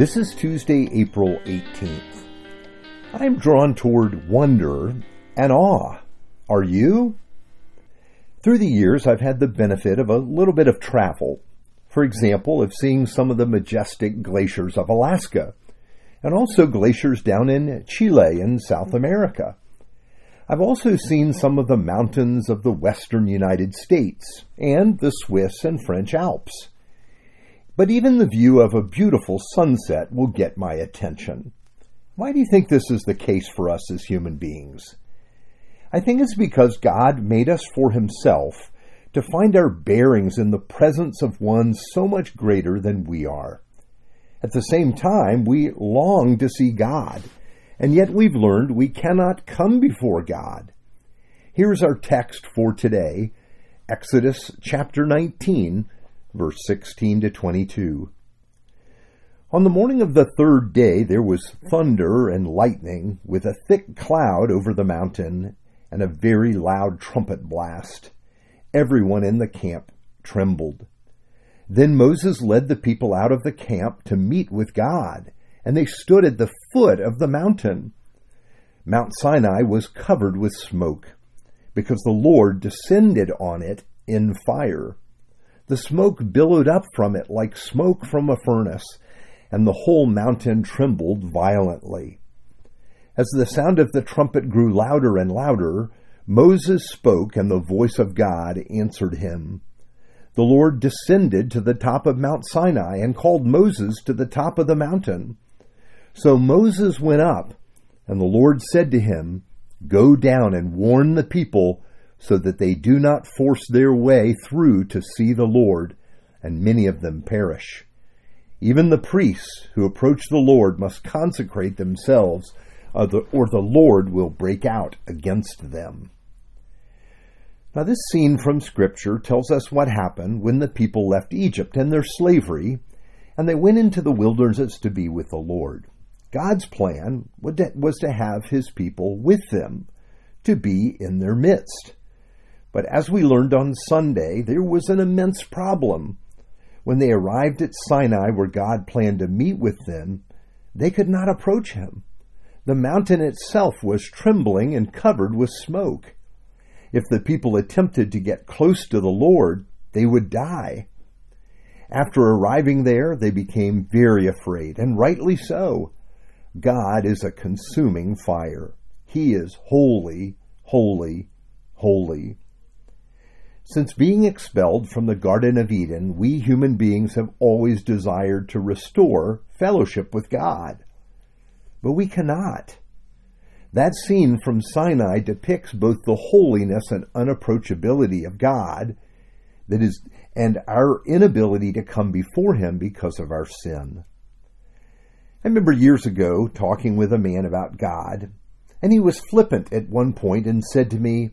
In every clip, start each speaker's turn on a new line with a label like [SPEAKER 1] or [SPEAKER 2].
[SPEAKER 1] This is Tuesday, April 18th. I'm drawn toward wonder and awe. Are you? Through the years, I've had the benefit of a little bit of travel. For example, of seeing some of the majestic glaciers of Alaska, and also glaciers down in Chile in South America. I've also seen some of the mountains of the western United States and the Swiss and French Alps. But even the view of a beautiful sunset will get my attention. Why do you think this is the case for us as human beings? I think it's because God made us for Himself to find our bearings in the presence of one so much greater than we are. At the same time, we long to see God, and yet we've learned we cannot come before God. Here's our text for today Exodus chapter 19, verse 16 to 22. On the morning of the third day there was thunder and lightning, with a thick cloud over the mountain, and a very loud trumpet blast. Everyone in the camp trembled. Then Moses led the people out of the camp to meet with God, and they stood at the foot of the mountain. Mount Sinai was covered with smoke, because the Lord descended on it in fire. The smoke billowed up from it like smoke from a furnace, and the whole mountain trembled violently. As the sound of the trumpet grew louder and louder, Moses spoke, and the voice of God answered him. The Lord descended to the top of Mount Sinai and called Moses to the top of the mountain. So Moses went up, and the Lord said to him, Go down and warn the people so that they do not force their way through to see the Lord, and many of them perish. Even the priests who approach the Lord must consecrate themselves, or the, or the Lord will break out against them. Now, this scene from Scripture tells us what happened when the people left Egypt and their slavery, and they went into the wilderness to be with the Lord. God's plan was to have his people with them, to be in their midst. But as we learned on Sunday, there was an immense problem. When they arrived at Sinai, where God planned to meet with them, they could not approach him. The mountain itself was trembling and covered with smoke. If the people attempted to get close to the Lord, they would die. After arriving there, they became very afraid, and rightly so. God is a consuming fire. He is holy, holy, holy. Since being expelled from the Garden of Eden, we human beings have always desired to restore fellowship with God. But we cannot. That scene from Sinai depicts both the holiness and unapproachability of God that is and our inability to come before him because of our sin. I remember years ago talking with a man about God, and he was flippant at one point and said to me,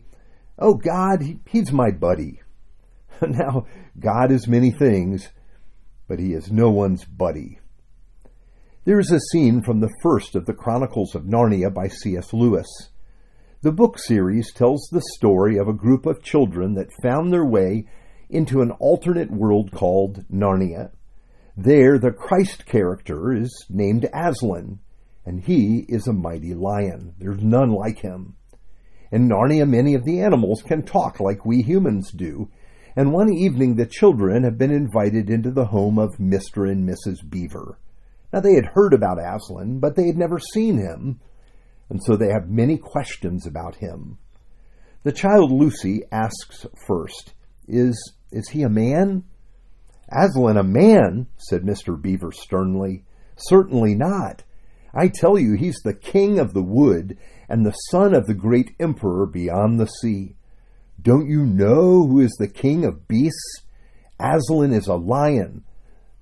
[SPEAKER 1] Oh, God, he, He's my buddy. now, God is many things, but He is no one's buddy. There is a scene from the first of the Chronicles of Narnia by C.S. Lewis. The book series tells the story of a group of children that found their way into an alternate world called Narnia. There, the Christ character is named Aslan, and he is a mighty lion. There's none like him. In Narnia, many of the animals can talk like we humans do, and one evening the children have been invited into the home of Mr. and Mrs. Beaver. Now, they had heard about Aslan, but they had never seen him, and so they have many questions about him. The child Lucy asks first, Is, is he a man? Aslan a man, said Mr. Beaver sternly. Certainly not. I tell you, he's the king of the wood, and the son of the great emperor beyond the sea. Don't you know who is the king of beasts? Aslan is a lion,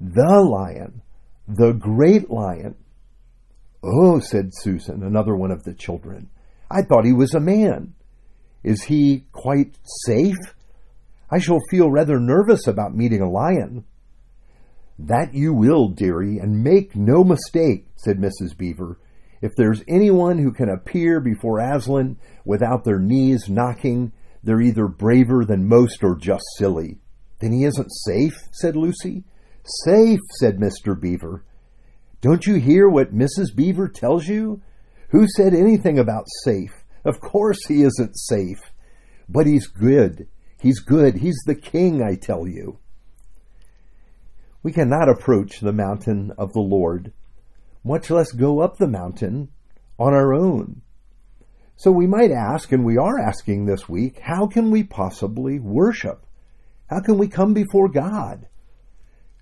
[SPEAKER 1] the lion, the great lion. Oh, said Susan, another one of the children. I thought he was a man. Is he quite safe? I shall feel rather nervous about meeting a lion. That you will, dearie, and make no mistake, said Mrs. Beaver. If there's anyone who can appear before Aslan without their knees knocking, they're either braver than most or just silly. Then he isn't safe, said Lucy. Safe, said Mr. Beaver. Don't you hear what Mrs. Beaver tells you? Who said anything about safe? Of course he isn't safe. But he's good. He's good. He's the king, I tell you. We cannot approach the mountain of the Lord, much less go up the mountain on our own. So we might ask, and we are asking this week, how can we possibly worship? How can we come before God?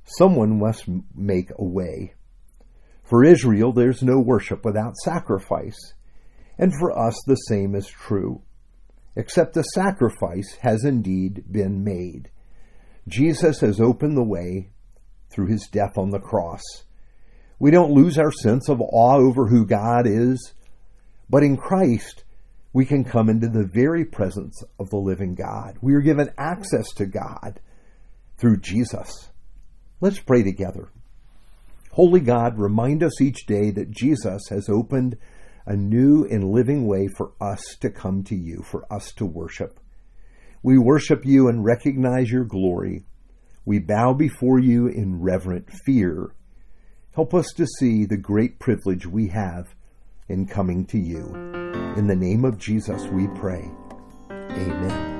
[SPEAKER 1] Someone must make a way. For Israel, there's no worship without sacrifice. And for us, the same is true. Except the sacrifice has indeed been made. Jesus has opened the way through his death on the cross. We don't lose our sense of awe over who God is, but in Christ, we can come into the very presence of the living God. We are given access to God through Jesus. Let's pray together. Holy God, remind us each day that Jesus has opened a new and living way for us to come to you, for us to worship. We worship you and recognize your glory. We bow before you in reverent fear. Help us to see the great privilege we have in coming to you. In the name of Jesus we pray. Amen.